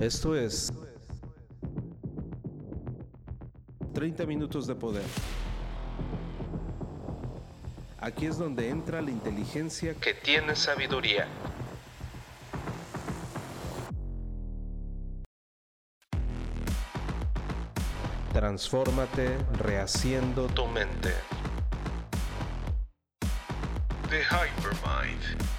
Esto es 30 minutos de poder. Aquí es donde entra la inteligencia que tiene sabiduría. Transfórmate rehaciendo tu mente. The Hypermind.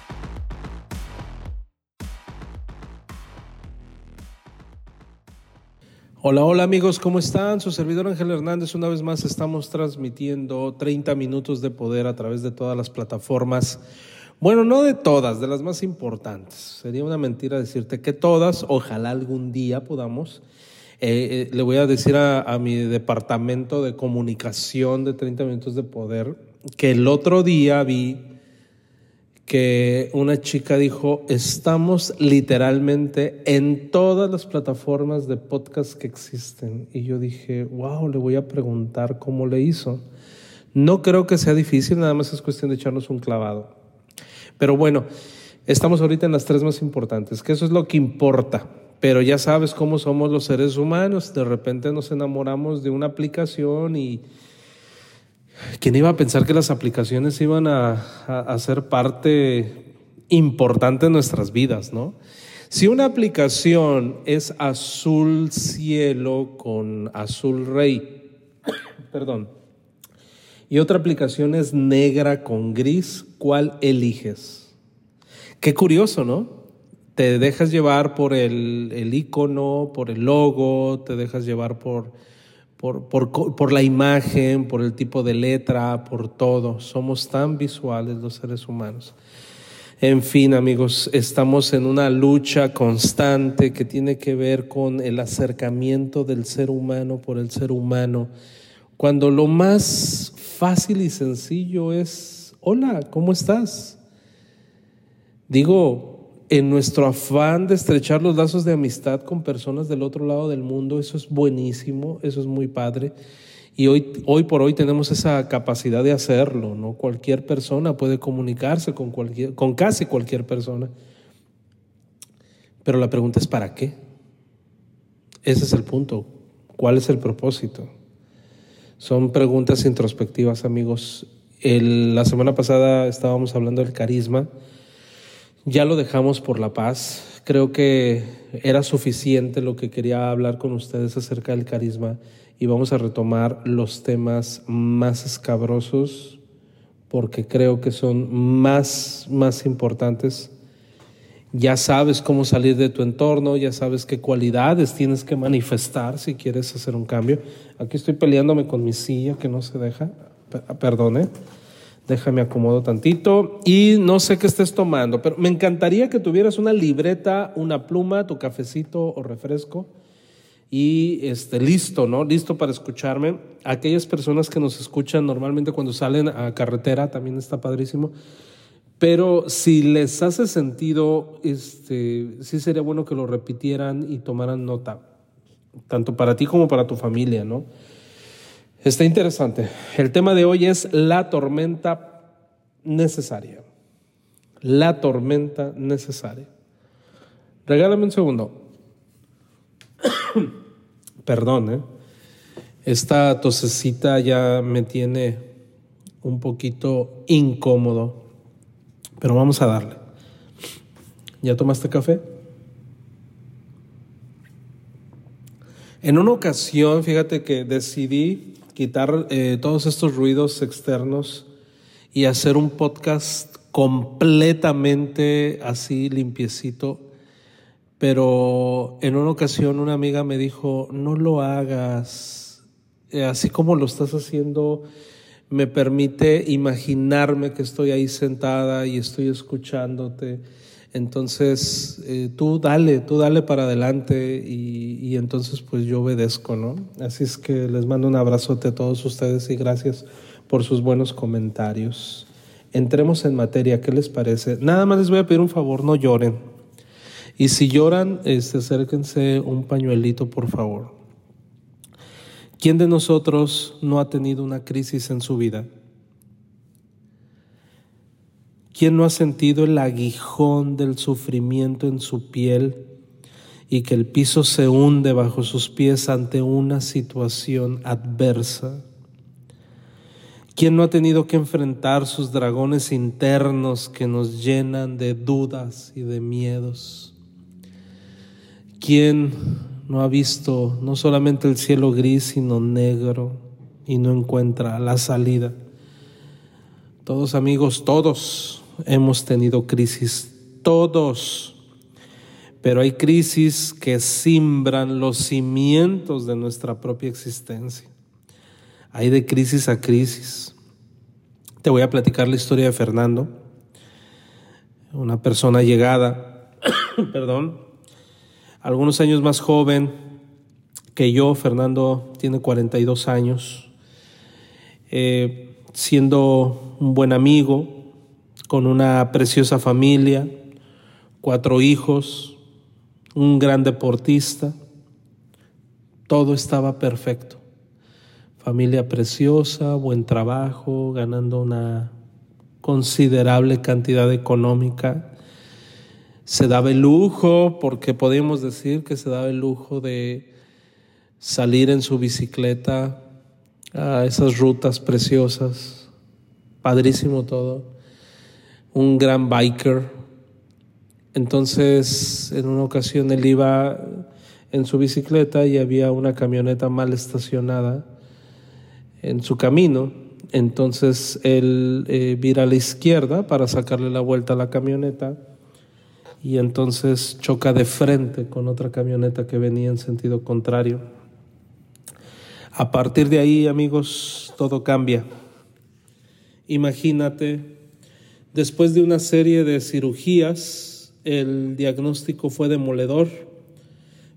Hola, hola amigos, ¿cómo están? Su servidor Ángel Hernández, una vez más estamos transmitiendo 30 minutos de poder a través de todas las plataformas. Bueno, no de todas, de las más importantes. Sería una mentira decirte que todas, ojalá algún día podamos. Eh, eh, le voy a decir a, a mi departamento de comunicación de 30 minutos de poder que el otro día vi que una chica dijo, estamos literalmente en todas las plataformas de podcast que existen. Y yo dije, wow, le voy a preguntar cómo le hizo. No creo que sea difícil, nada más es cuestión de echarnos un clavado. Pero bueno, estamos ahorita en las tres más importantes, que eso es lo que importa. Pero ya sabes cómo somos los seres humanos, de repente nos enamoramos de una aplicación y ¿Quién iba a pensar que las aplicaciones iban a, a, ser parte importante de nuestras vidas, no? Si una aplicación es azul cielo con azul rey, perdón, y otra aplicación es negra con gris, ¿cuál eliges? Qué curioso, ¿no? Te dejas llevar por el, el icono, por el logo, te dejas llevar por por, por, por, la imagen, por el tipo de letra, por todo. Somos tan visuales los seres humanos. En fin, amigos, estamos en una lucha constante que tiene que ver con el acercamiento del ser humano por el ser humano, cuando lo más fácil y sencillo es, hola, ¿cómo estás? Digo, en nuestro afán de estrechar los lazos de amistad con personas del otro lado del mundo, eso es buenísimo, eso es muy padre. Y hoy, hoy por hoy tenemos esa capacidad de hacerlo, ¿no? Cualquier persona puede comunicarse con, cualquier, con casi cualquier persona. Pero la pregunta es ¿para qué? Ese es el punto. ¿Cuál es el propósito? Son preguntas introspectivas, amigos. la semana pasada estábamos hablando del carisma ya lo dejamos por la paz. Creo que era suficiente lo que quería hablar con ustedes acerca del carisma y vamos a retomar los temas más escabrosos porque creo que son más, más importantes. Ya sabes cómo salir de tu entorno, ya sabes qué cualidades tienes que manifestar si quieres hacer un cambio. Aquí estoy peleándome con mi silla que no se deja. Perdone. Déjame acomodo tantito. Y no sé qué estés tomando, pero me encantaría que tuvieras una libreta, una pluma, tu cafecito o refresco. Y este, listo, ¿no? Listo para escucharme. Aquellas personas que nos escuchan normalmente cuando salen a carretera, también está padrísimo. Pero si les hace sentido, este, sí sería bueno que lo repitieran y tomaran nota, tanto para ti como para tu familia, ¿no? Está interesante. El tema de hoy es la tormenta necesaria. La tormenta necesaria. Regálame un segundo. Perdón, ¿eh? Esta tosecita ya me tiene un poquito incómodo, pero vamos a darle. ¿Ya tomaste café? En una ocasión, fíjate que decidí quitar eh, todos estos ruidos externos y hacer un podcast completamente así limpiecito. Pero en una ocasión una amiga me dijo, no lo hagas, eh, así como lo estás haciendo, me permite imaginarme que estoy ahí sentada y estoy escuchándote entonces, eh, tú dale, tú dale para adelante y, y, entonces pues yo obedezco, ¿no? Así es que les mando un abrazote a todos ustedes y gracias por sus buenos comentarios. Entremos en materia, ¿qué les parece? Nada más les voy a pedir un favor, no lloren. Y si lloran, este, acérquense un pañuelito, por favor. ¿Quién de nosotros no ha tenido una crisis en su vida? ¿Quién no ha sentido el aguijón del sufrimiento en su piel y que el piso se hunde bajo sus pies ante una situación adversa. ¿Quién no ha tenido que enfrentar sus dragones internos que nos llenan de dudas y de miedos? ¿Quién no ha visto no solamente el cielo gris, sino negro y no encuentra la salida? Todos amigos, todos hemos tenido crisis, todos. Pero hay crisis que simbran los cimientos de nuestra propia existencia. Hay de crisis a crisis. Te voy a platicar la historia de Fernando, una persona llegada, perdón, algunos años más joven que yo. Fernando tiene 42 años, eh, siendo un buen amigo, con una preciosa familia, cuatro hijos, un gran deportista. Todo estaba perfecto familia preciosa, buen trabajo, ganando una considerable cantidad económica. Se daba el lujo, porque podemos decir que se daba el lujo de salir en su bicicleta a esas rutas preciosas. Padrísimo todo. Un gran biker. Entonces, en una ocasión él iba en su bicicleta y había una camioneta mal estacionada en su camino. Entonces él eh, vira a la izquierda para sacarle la vuelta a la camioneta y entonces choca de frente con otra camioneta que venía en sentido contrario. A partir de ahí, amigos, todo cambia. Imagínate, después de una serie de cirugías, el diagnóstico fue demoledor,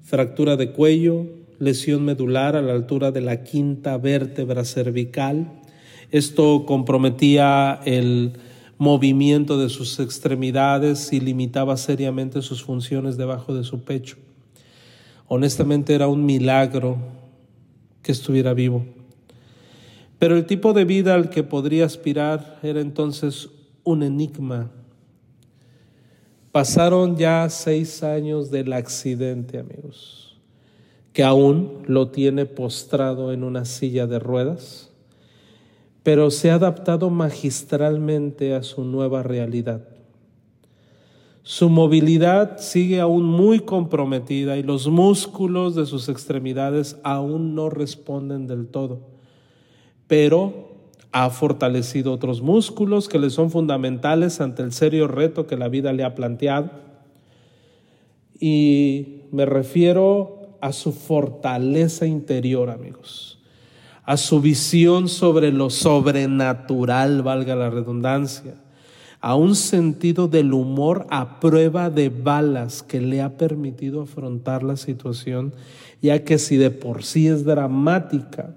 fractura de cuello, lesión medular a la altura de la quinta vértebra cervical. Esto comprometía el movimiento de sus extremidades y limitaba seriamente sus funciones debajo de su pecho. Honestamente era un milagro que estuviera vivo. Pero el tipo de vida al que podría aspirar era entonces un enigma. Pasaron ya seis años del accidente, amigos que aún lo tiene postrado en una silla de ruedas, pero se ha adaptado magistralmente a su nueva realidad. Su movilidad sigue aún muy comprometida y los músculos de sus extremidades aún no responden del todo, pero ha fortalecido otros músculos que le son fundamentales ante el serio reto que la vida le ha planteado. Y me refiero a su fortaleza interior, amigos, a su visión sobre lo sobrenatural, valga la redundancia, a un sentido del humor a prueba de balas que le ha permitido afrontar la situación, ya que si de por sí es dramática,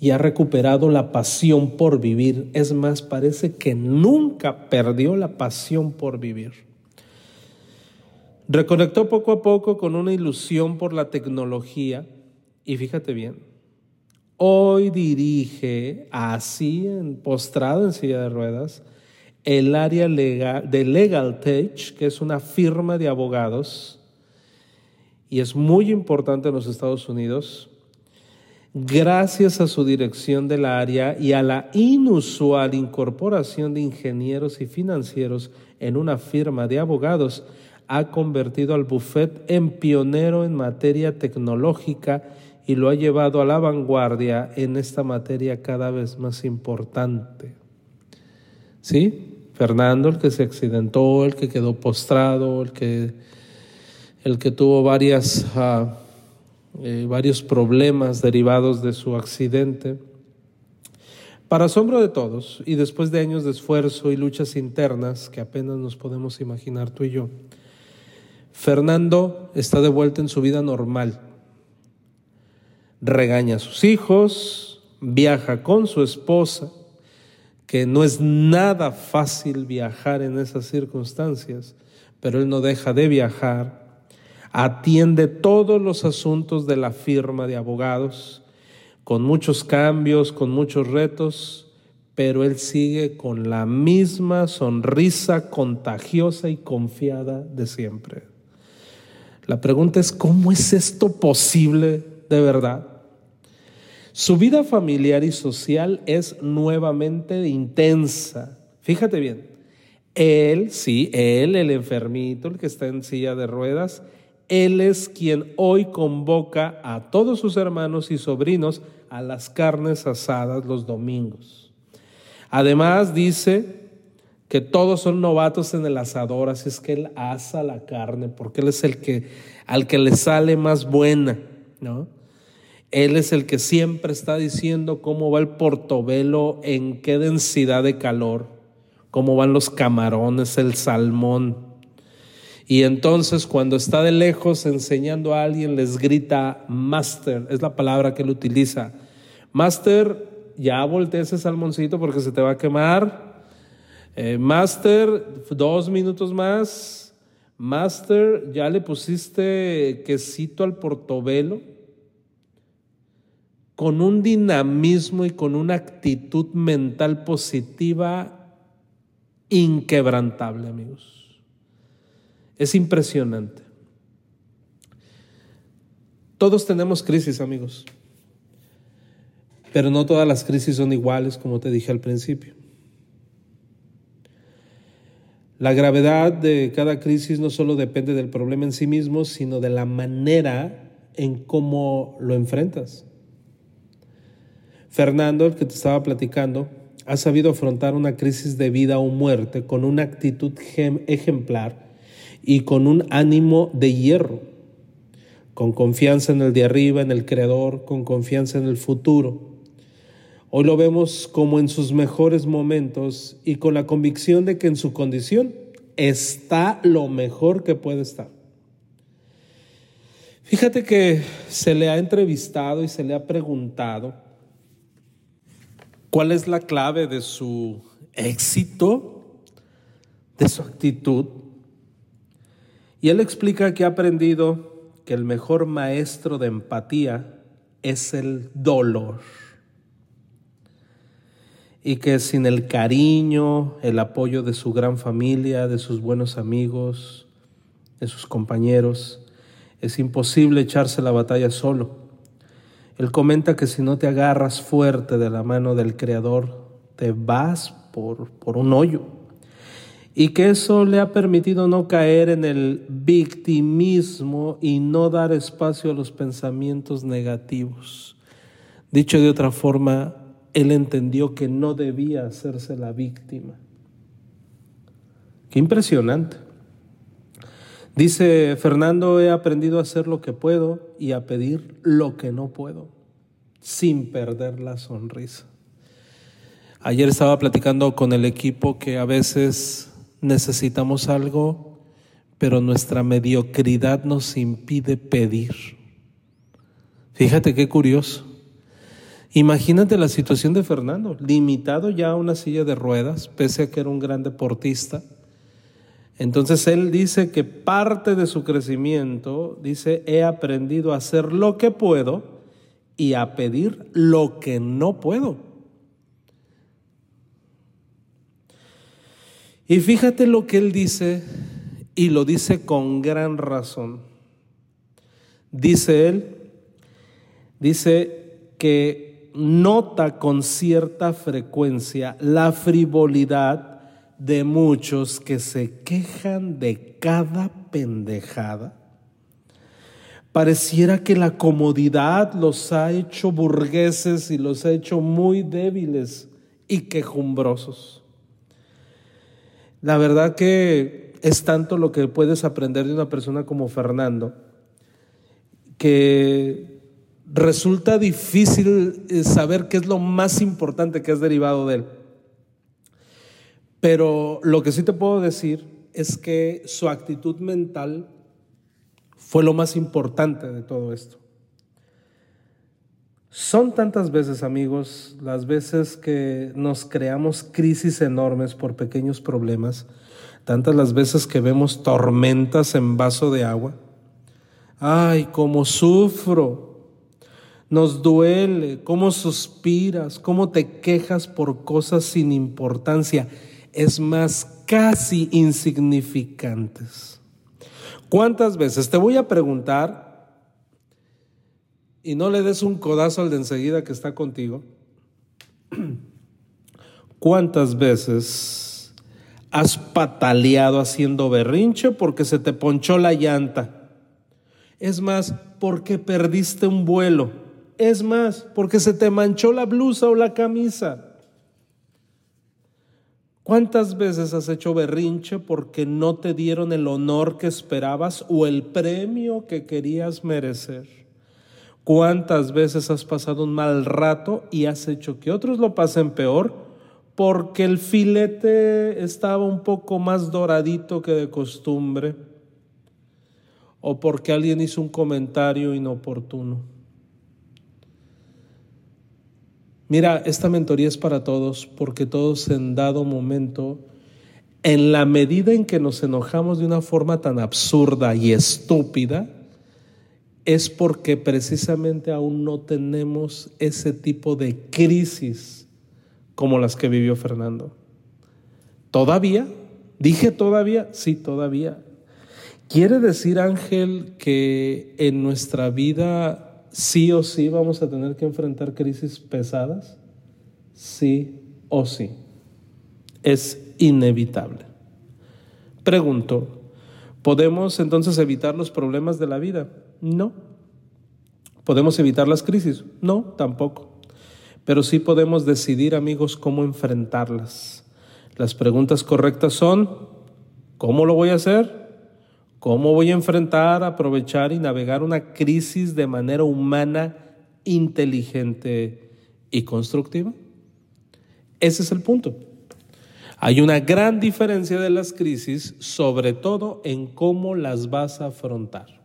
y ha recuperado la pasión por vivir. Es más, parece que nunca perdió la pasión por vivir. Reconectó poco a poco con una ilusión por la tecnología y fíjate bien, hoy dirige así, postrado en silla de ruedas, el área legal, de Legal Tech, que es una firma de abogados y es muy importante en los Estados Unidos. Gracias a su dirección del área y a la inusual incorporación de ingenieros y financieros en una firma de abogados, ha convertido al buffet en pionero en materia tecnológica y lo ha llevado a la vanguardia en esta materia cada vez más importante. ¿Sí? Fernando, el que se accidentó, el que quedó postrado, el que, el que tuvo varias, ah, eh, varios problemas derivados de su accidente. Para asombro de todos, y después de años de esfuerzo y luchas internas que apenas nos podemos imaginar tú y yo, Fernando está de vuelta en su vida normal. Regaña a sus hijos, viaja con su esposa, que no es nada fácil viajar en esas circunstancias, pero él no deja de viajar, atiende todos los asuntos de la firma de abogados, con muchos cambios, con muchos retos, pero él sigue con la misma sonrisa contagiosa y confiada de siempre. La pregunta es, ¿cómo es esto posible de verdad? Su vida familiar y social es nuevamente intensa. Fíjate bien, él, sí, él, el enfermito, el que está en silla de ruedas, él es quien hoy convoca a todos sus hermanos y sobrinos a las carnes asadas los domingos. Además dice que todos son novatos en el asador, así es que él asa la carne, porque él es el que al que le sale más buena, ¿no? Él es el que siempre está diciendo cómo va el portobelo, en qué densidad de calor, cómo van los camarones, el salmón. Y entonces cuando está de lejos enseñando a alguien les grita master, es la palabra que él utiliza. Master, ya voltea ese salmoncito porque se te va a quemar eh, master, dos minutos más. Master, ya le pusiste quesito al portobelo. Con un dinamismo y con una actitud mental positiva inquebrantable, amigos. Es impresionante. Todos tenemos crisis, amigos. Pero no todas las crisis son iguales, como te dije al principio. La gravedad de cada crisis no solo depende del problema en sí mismo, sino de la manera en cómo lo enfrentas. Fernando, el que te estaba platicando, ha sabido afrontar una crisis de vida o muerte con una actitud ejemplar y con un ánimo de hierro, con confianza en el de arriba, en el Creador, con confianza en el futuro Hoy lo vemos como en sus mejores momentos y con la convicción de que en su condición está lo mejor que puede estar. Fíjate que se le ha entrevistado y se le ha preguntado cuál es la clave de su éxito, de su actitud. Y él explica que ha aprendido que el mejor maestro de empatía es el dolor y que sin el cariño, el apoyo de su gran familia, de sus buenos amigos, de sus compañeros, es imposible echarse la batalla solo. Él comenta que si no te agarras fuerte de la mano del Creador, te vas por, por un hoyo. Y que eso le ha permitido no caer en el victimismo y no dar espacio a los pensamientos negativos. Dicho de otra forma, él entendió que no debía hacerse la víctima. Qué impresionante. Dice Fernando, he aprendido a hacer lo que puedo y a pedir lo que no puedo, sin perder la sonrisa. Ayer estaba platicando con el equipo que a veces necesitamos algo, pero nuestra mediocridad nos impide pedir. Fíjate qué curioso. Imagínate la situación de Fernando, limitado ya a una silla de ruedas, pese a que era un gran deportista. Entonces él dice que parte de su crecimiento, dice, he aprendido a hacer lo que puedo y a pedir lo que no puedo. Y fíjate lo que él dice, y lo dice con gran razón. Dice él, dice que nota con cierta frecuencia la frivolidad de muchos que se quejan de cada pendejada. Pareciera que la comodidad los ha hecho burgueses y los ha hecho muy débiles y quejumbrosos. La verdad que es tanto lo que puedes aprender de una persona como Fernando, que resulta difícil eh, saber qué es lo más importante que es derivado de él. Pero lo que sí te puedo decir es que su actitud mental fue lo más importante de todo esto. Son tantas veces, amigos, las veces que nos creamos crisis enormes por pequeños problemas, tantas las veces que vemos tormentas en vaso de agua. Ay, cómo sufro nos duele, cómo suspiras, cómo te quejas por cosas sin importancia, es más, casi insignificantes. ¿Cuántas veces? Te voy a preguntar y no le des un codazo al de enseguida que está contigo. ¿Cuántas veces has pataleado haciendo berrinche porque se te ponchó la llanta? Es más, porque perdiste un vuelo. Es más, porque se te manchó la blusa o la camisa. ¿Cuántas veces has hecho berrinche porque no te dieron el honor que esperabas o el premio que querías merecer? ¿Cuántas veces has pasado un mal rato y has hecho que otros lo pasen peor porque el filete estaba un poco más doradito que de costumbre o porque alguien hizo un comentario inoportuno? Mira, esta mentoría es para todos porque todos en dado momento, en la medida en que nos enojamos de una forma tan absurda y estúpida, es porque precisamente aún no tenemos ese tipo de crisis como las que vivió Fernando. ¿Todavía? ¿Dije todavía? Sí, todavía. ¿Quiere decir, Ángel, que en nuestra vida sí o sí vamos a tener que enfrentar crisis pesadas, sí o sí. Es inevitable. Pregunto, ¿podemos entonces evitar los problemas de la vida? No. ¿Podemos evitar las crisis? No, tampoco. Pero sí podemos decidir, amigos, cómo enfrentarlas. Las preguntas correctas son, ¿cómo lo voy a hacer? ¿Cómo voy a enfrentar, aprovechar y navegar una crisis de manera humana, inteligente y constructiva? Ese es el punto. Hay una gran diferencia de las crisis, sobre todo en cómo las vas a afrontar.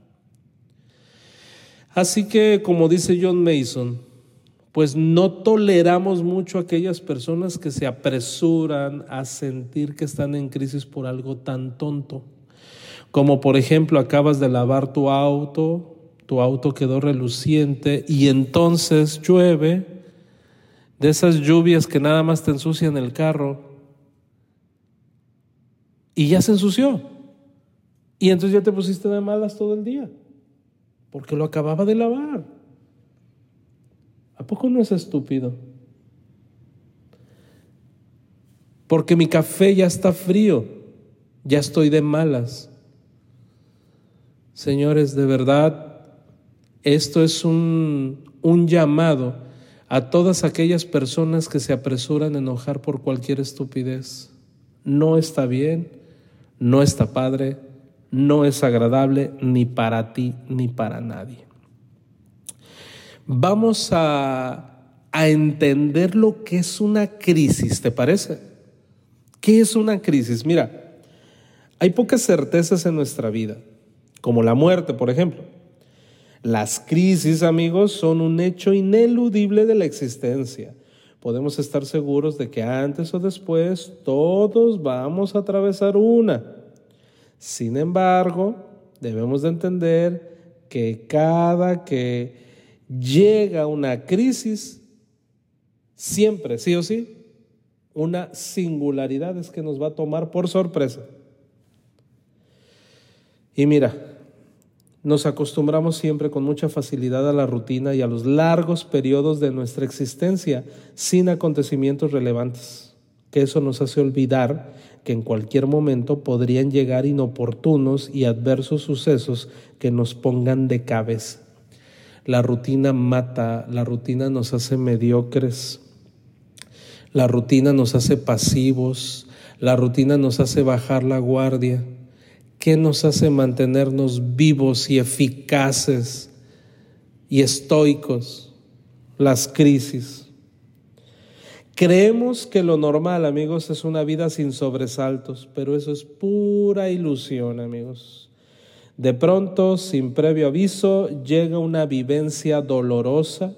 Así que, como dice John Mason, pues no toleramos mucho a aquellas personas que se apresuran a sentir que están en crisis por algo tan tonto. Como por ejemplo acabas de lavar tu auto, tu auto quedó reluciente y entonces llueve, de esas lluvias que nada más te ensucian el carro y ya se ensució. Y entonces ya te pusiste de malas todo el día, porque lo acababa de lavar. ¿A poco no es estúpido? Porque mi café ya está frío, ya estoy de malas. Señores, de verdad, esto es un, un llamado a todas aquellas personas que se apresuran a enojar por cualquier estupidez. No está bien, no está padre, no es agradable ni para ti ni para nadie. Vamos a, a entender lo que es una crisis, ¿te parece? ¿Qué es una crisis? Mira, hay pocas certezas en nuestra vida como la muerte, por ejemplo. Las crisis, amigos, son un hecho ineludible de la existencia. Podemos estar seguros de que antes o después todos vamos a atravesar una. Sin embargo, debemos de entender que cada que llega una crisis, siempre, sí o sí, una singularidad es que nos va a tomar por sorpresa. Y mira, nos acostumbramos siempre con mucha facilidad a la rutina y a los largos periodos de nuestra existencia sin acontecimientos relevantes, que eso nos hace olvidar que en cualquier momento podrían llegar inoportunos y adversos sucesos que nos pongan de cabeza. La rutina mata, la rutina nos hace mediocres, la rutina nos hace pasivos, la rutina nos hace bajar la guardia. ¿Qué nos hace mantenernos vivos y eficaces y estoicos? Las crisis. Creemos que lo normal, amigos, es una vida sin sobresaltos, pero eso es pura ilusión, amigos. De pronto, sin previo aviso, llega una vivencia dolorosa,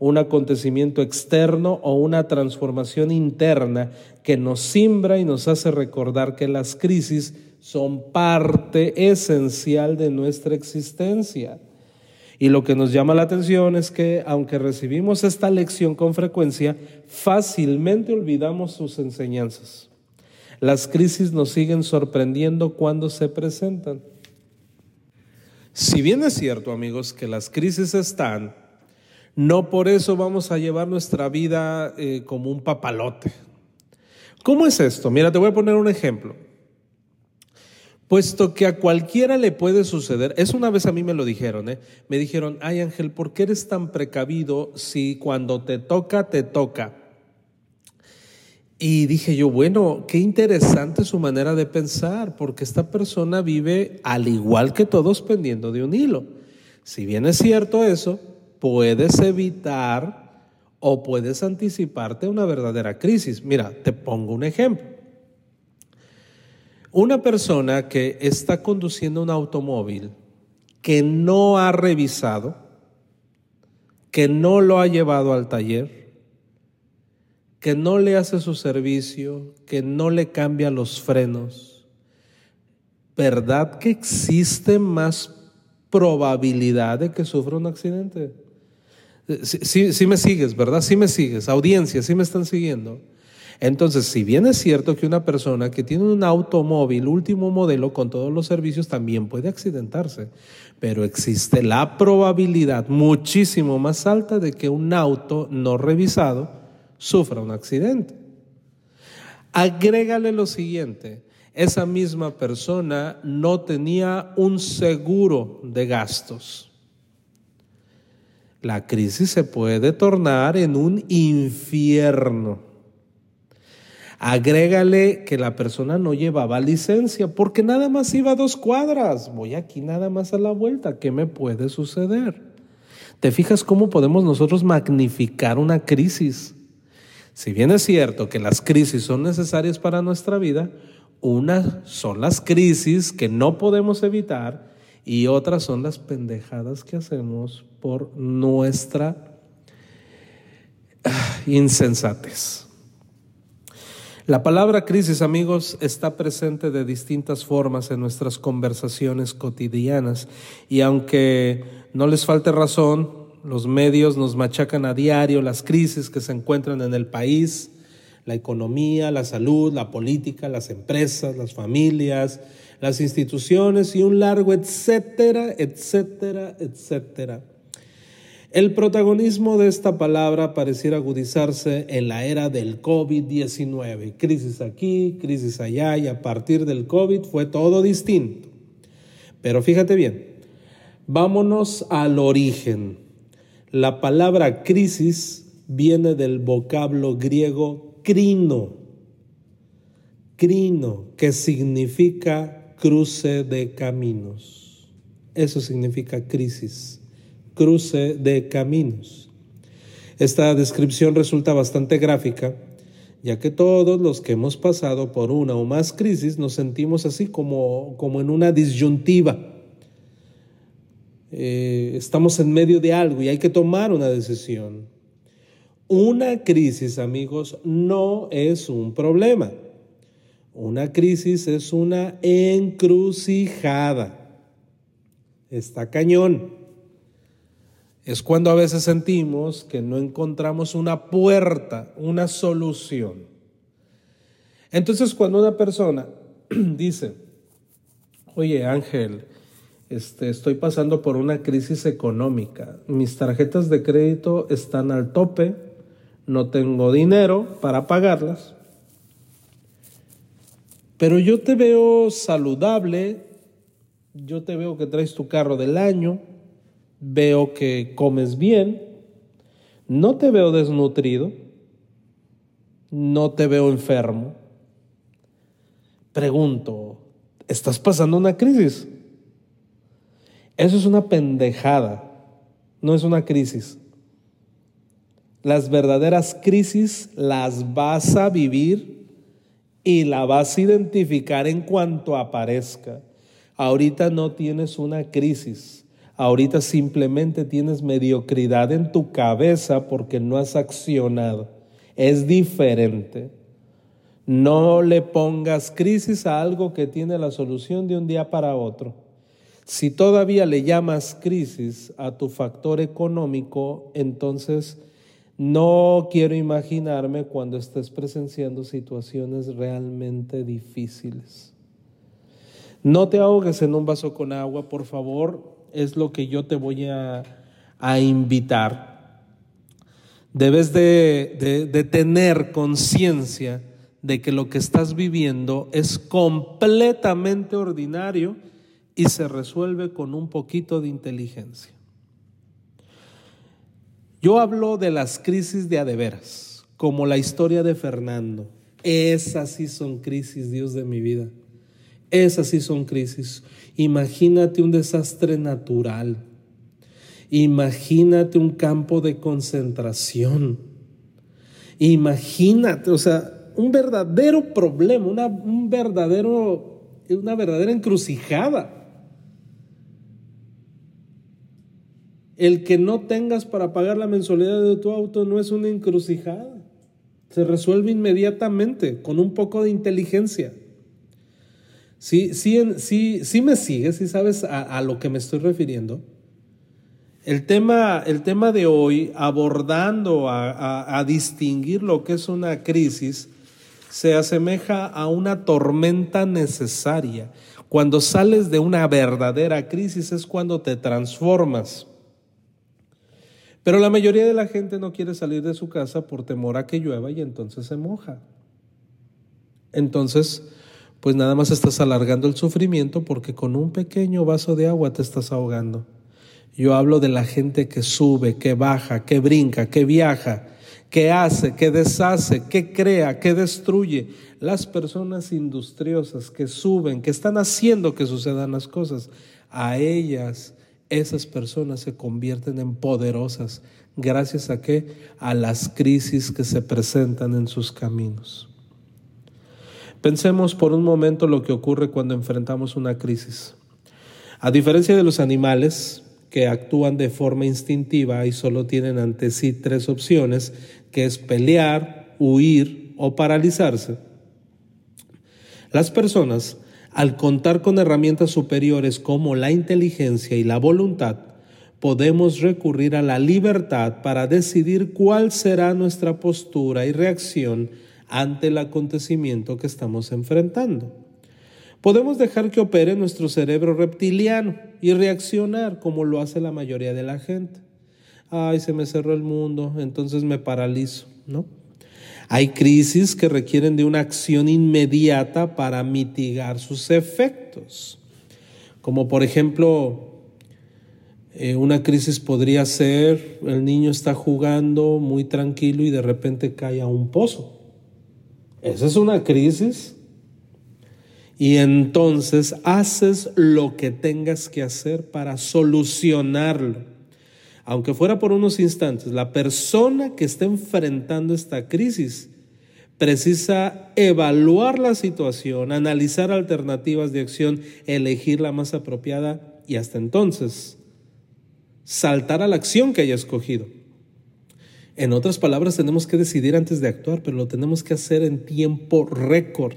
un acontecimiento externo o una transformación interna que nos simbra y nos hace recordar que las crisis son parte esencial de nuestra existencia. Y lo que nos llama la atención es que aunque recibimos esta lección con frecuencia, fácilmente olvidamos sus enseñanzas. Las crisis nos siguen sorprendiendo cuando se presentan. Si bien es cierto, amigos, que las crisis están, no por eso vamos a llevar nuestra vida eh, como un papalote. ¿Cómo es esto? Mira, te voy a poner un ejemplo. Puesto que a cualquiera le puede suceder, es una vez a mí me lo dijeron, ¿eh? me dijeron, ay Ángel, ¿por qué eres tan precavido si cuando te toca, te toca? Y dije yo, bueno, qué interesante su manera de pensar, porque esta persona vive al igual que todos pendiendo de un hilo. Si bien es cierto eso, puedes evitar o puedes anticiparte una verdadera crisis. Mira, te pongo un ejemplo. Una persona que está conduciendo un automóvil que no ha revisado, que no lo ha llevado al taller, que no le hace su servicio, que no le cambia los frenos, ¿verdad que existe más probabilidad de que sufra un accidente? Sí, sí, me sigues, ¿verdad? Sí me sigues. Audiencia, sí me están siguiendo. Entonces, si bien es cierto que una persona que tiene un automóvil último modelo con todos los servicios también puede accidentarse, pero existe la probabilidad muchísimo más alta de que un auto no revisado sufra un accidente. Agrégale lo siguiente, esa misma persona no tenía un seguro de gastos. La crisis se puede tornar en un infierno. Agrégale que la persona no llevaba licencia porque nada más iba a dos cuadras. Voy aquí nada más a la vuelta. ¿Qué me puede suceder? ¿Te fijas cómo podemos nosotros magnificar una crisis? Si bien es cierto que las crisis son necesarias para nuestra vida, unas son las crisis que no podemos evitar y otras son las pendejadas que hacemos por nuestra ah, insensatez. La palabra crisis, amigos, está presente de distintas formas en nuestras conversaciones cotidianas y aunque no les falte razón, los medios nos machacan a diario las crisis que se encuentran en el país, la economía, la salud, la política, las empresas, las familias, las instituciones y un largo etcétera, etcétera, etcétera. El protagonismo de esta palabra pareciera agudizarse en la era del COVID-19. Crisis aquí, crisis allá y a partir del COVID fue todo distinto. Pero fíjate bien, vámonos al origen. La palabra crisis viene del vocablo griego crino, crino, que significa cruce de caminos. Eso significa crisis, cruce de caminos. Esta descripción resulta bastante gráfica, ya que todos los que hemos pasado por una o más crisis nos sentimos así como, como en una disyuntiva eh, estamos en medio de algo y hay que tomar una decisión. Una crisis, amigos, no es un problema. Una crisis es una encrucijada. Está cañón. Es cuando a veces sentimos que no encontramos una puerta, una solución. Entonces cuando una persona dice, oye Ángel, este, estoy pasando por una crisis económica. Mis tarjetas de crédito están al tope, no tengo dinero para pagarlas. Pero yo te veo saludable, yo te veo que traes tu carro del año, veo que comes bien, no te veo desnutrido, no te veo enfermo. Pregunto, ¿estás pasando una crisis? Eso es una pendejada, no es una crisis. Las verdaderas crisis las vas a vivir y la vas a identificar en cuanto aparezca. Ahorita no tienes una crisis, ahorita simplemente tienes mediocridad en tu cabeza porque no has accionado. Es diferente. No le pongas crisis a algo que tiene la solución de un día para otro. Si todavía le llamas crisis a tu factor económico, entonces no quiero imaginarme cuando estés presenciando situaciones realmente difíciles. No te ahogues en un vaso con agua, por favor. es lo que yo te voy a, invitar. Debes de, de tener conciencia de que lo que estás viviendo es completamente ordinario y se resuelve con un poquito de inteligencia. Yo hablo de las crisis de adeveras, como la historia de Fernando. Esas sí son crisis, Dios de mi vida. Esas sí son crisis. Imagínate un desastre natural. Imagínate un campo de concentración. Imagínate, o sea, un verdadero problema, una, un verdadero, una verdadera encrucijada. El que no tengas para pagar la mensualidad de tu auto no es una encrucijada. Se resuelve inmediatamente con un poco de inteligencia. Sí, sí, sí, sí me sigues, sí sabes a, lo que me estoy refiriendo. El tema, el tema de hoy, abordando a, a distinguir lo que es una crisis, se asemeja a una tormenta necesaria. Cuando sales de una verdadera crisis es cuando te transformas. Pero la mayoría de la gente no quiere salir de su casa por temor a que llueva y entonces se moja. Entonces, pues nada más estás alargando el sufrimiento porque con un pequeño vaso de agua te estás ahogando. Yo hablo de la gente que sube, que baja, que brinca, que viaja, que hace, que deshace, que crea, que destruye. Las personas industriosas que suben, que están haciendo que sucedan las cosas, a ellas esas personas se convierten en poderosas. ¿Gracias a qué? A las crisis que se presentan en sus caminos. Pensemos por un momento lo que ocurre cuando enfrentamos una crisis. A diferencia de los animales, que actúan de forma instintiva y solo tienen ante sí tres opciones, que es pelear, huir o paralizarse. Las personas, al contar con herramientas superiores como la inteligencia y la voluntad, podemos recurrir a la libertad para decidir cuál será nuestra postura y reacción ante el acontecimiento que estamos enfrentando. Podemos dejar que opere nuestro cerebro reptiliano y reaccionar como lo hace la mayoría de la gente. Ay, se me cerró el mundo, entonces me paralizo, ¿no? Hay crisis que requieren de una acción inmediata para mitigar sus efectos. Como por ejemplo, eh, una crisis podría ser, el niño está jugando muy tranquilo y de repente cae a un pozo. Esa es una crisis y entonces haces lo que tengas que hacer para solucionarlo. Aunque fuera por unos instantes, la persona que está enfrentando esta crisis precisa evaluar la situación, analizar alternativas de acción, elegir la más apropiada y hasta entonces saltar a la acción que haya escogido. En otras palabras, tenemos que decidir antes de actuar, pero lo tenemos que hacer en tiempo récord.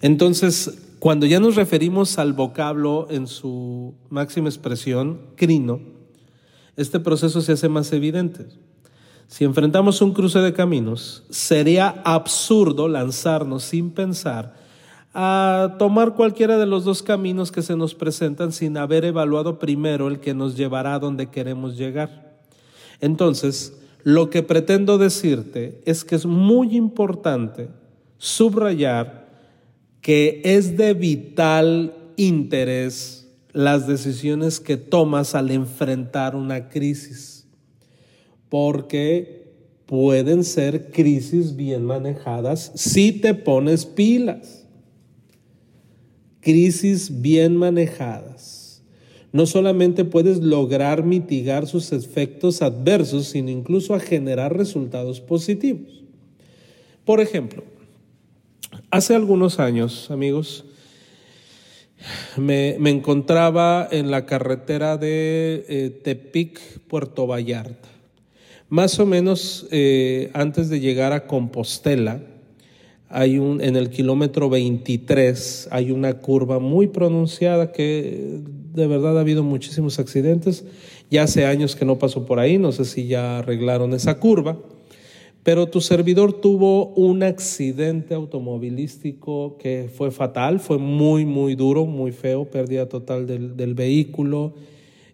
Entonces, cuando ya nos referimos al vocablo en su máxima expresión, crino, este proceso se hace más evidente. Si enfrentamos un cruce de caminos, sería absurdo lanzarnos sin pensar a tomar cualquiera de los dos caminos que se nos presentan sin haber evaluado primero el que nos llevará a donde queremos llegar. Entonces, lo que pretendo decirte es que es muy importante subrayar que es de vital interés las decisiones que tomas al enfrentar una crisis, porque pueden ser crisis bien manejadas si te pones pilas. Crisis bien manejadas. No solamente puedes lograr mitigar sus efectos adversos, sino incluso a generar resultados positivos. Por ejemplo, Hace algunos años, amigos, me, encontraba en la carretera de eh, Tepic, Puerto Vallarta. Más o menos eh, antes de llegar a Compostela, hay un, en el kilómetro 23 hay una curva muy pronunciada que de verdad ha habido muchísimos accidentes. Ya hace años que no paso por ahí, no sé si ya arreglaron esa curva Pero tu servidor tuvo un accidente automovilístico que fue fatal, fue muy, muy duro, muy feo, pérdida total del, del vehículo.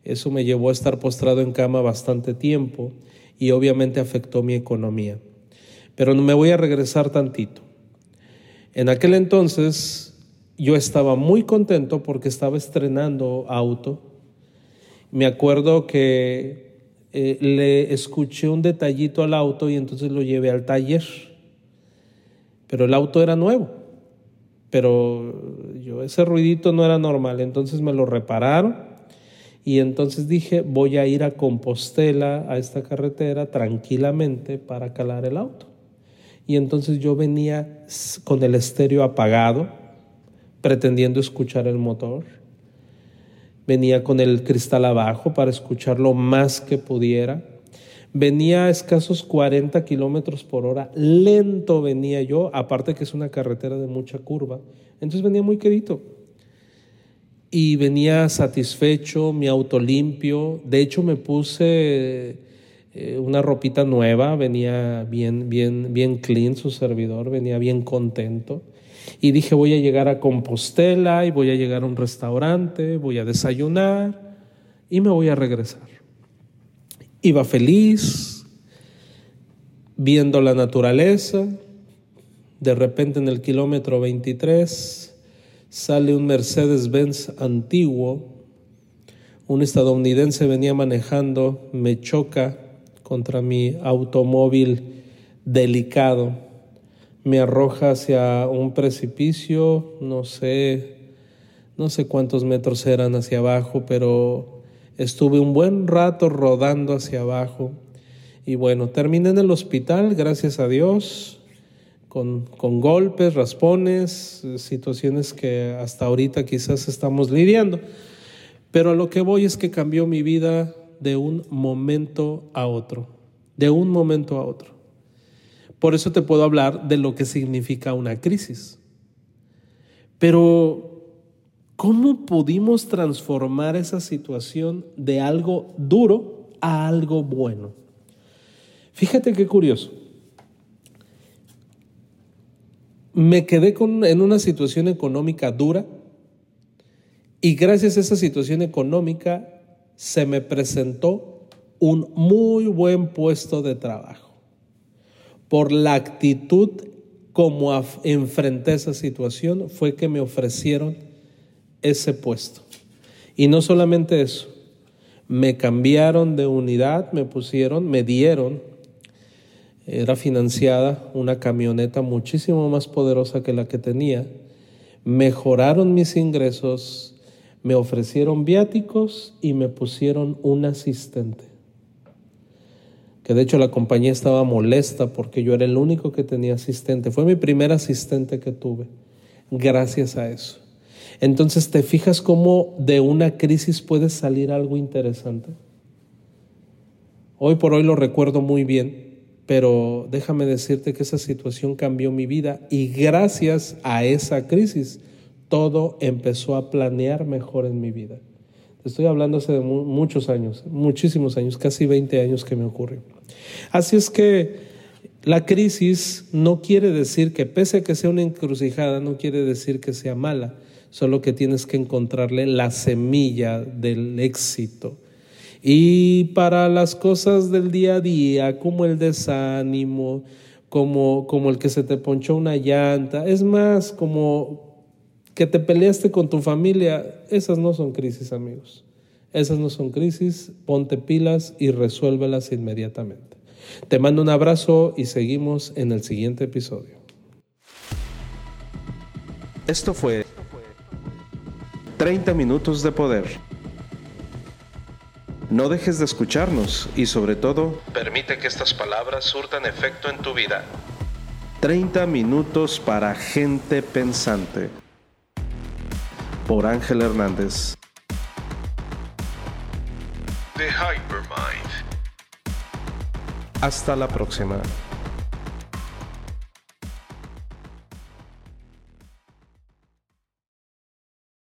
Eso me llevó a estar postrado en cama bastante tiempo y obviamente afectó mi economía. Pero me voy a regresar tantito. En aquel entonces yo estaba muy contento porque estaba estrenando auto. Me acuerdo que eh, le escuché un detallito al auto y entonces lo llevé al taller. Pero el auto era nuevo. Pero yo ese ruidito no era normal, entonces me lo repararon y entonces dije, voy a ir a Compostela, a esta carretera, tranquilamente para calar el auto. Y entonces yo venía con el estéreo apagado, pretendiendo escuchar el motor. Venía con el cristal abajo para escuchar lo más que pudiera. Venía a escasos 40 kilómetros por hora, lento venía yo, aparte que es una carretera de mucha curva. Entonces venía muy quedito. Y venía satisfecho, mi auto limpio. De hecho, me puse eh, una ropita nueva, venía bien, bien, bien clean su servidor, venía bien contento. Y dije, voy a llegar a Compostela y voy a llegar a un restaurante, voy a desayunar y me voy a regresar. Iba feliz, viendo la naturaleza. De repente en el kilómetro 23 sale un Mercedes-Benz antiguo. Un estadounidense venía manejando, me choca contra mi automóvil delicado me arroja hacia un precipicio, no sé, no sé cuántos metros eran hacia abajo, pero estuve un buen rato rodando hacia abajo. Y bueno, terminé en el hospital, gracias a Dios, con, con golpes, raspones, situaciones que hasta ahorita quizás estamos lidiando. Pero a lo que voy es que cambió mi vida de un momento a otro, de un momento a otro. Por eso te puedo hablar de lo que significa una crisis. Pero, ¿cómo pudimos transformar esa situación de algo duro a algo bueno? Fíjate qué curioso. Me quedé en una situación económica dura y gracias a esa situación económica se me presentó un muy buen puesto de trabajo por la actitud como enfrenté esa situación, fue que me ofrecieron ese puesto. Y no solamente eso, me cambiaron de unidad, me pusieron, me dieron, era financiada una camioneta muchísimo más poderosa que la que tenía, mejoraron mis ingresos, me ofrecieron viáticos y me pusieron un asistente que de hecho la compañía estaba molesta porque yo era el único que tenía asistente. Fue mi primer asistente que tuve, gracias a eso. Entonces, ¿te fijas cómo de una crisis puede salir algo interesante? Hoy por hoy lo recuerdo muy bien, pero déjame decirte que esa situación cambió mi vida y gracias a esa crisis todo empezó a planear mejor en mi vida. Te estoy hablando hace muchos años, muchísimos años, casi 20 años que me ocurrió. Así es que la crisis no quiere decir que pese a que sea una encrucijada, no quiere decir que sea mala, solo que tienes que encontrarle la semilla del éxito. Y para las cosas del día a día, como el desánimo, como, como el que se te ponchó una llanta, es más, como que te peleaste con tu familia, esas no son crisis, amigos. Esas no son crisis, ponte pilas y resuélvelas inmediatamente. Te mando un abrazo y seguimos en el siguiente episodio. Esto fue 30 minutos de poder. No dejes de escucharnos y sobre todo, permite que estas palabras surtan efecto en tu vida. 30 minutos para gente pensante. Por Ángel Hernández. The Hypermind. Hasta la próxima.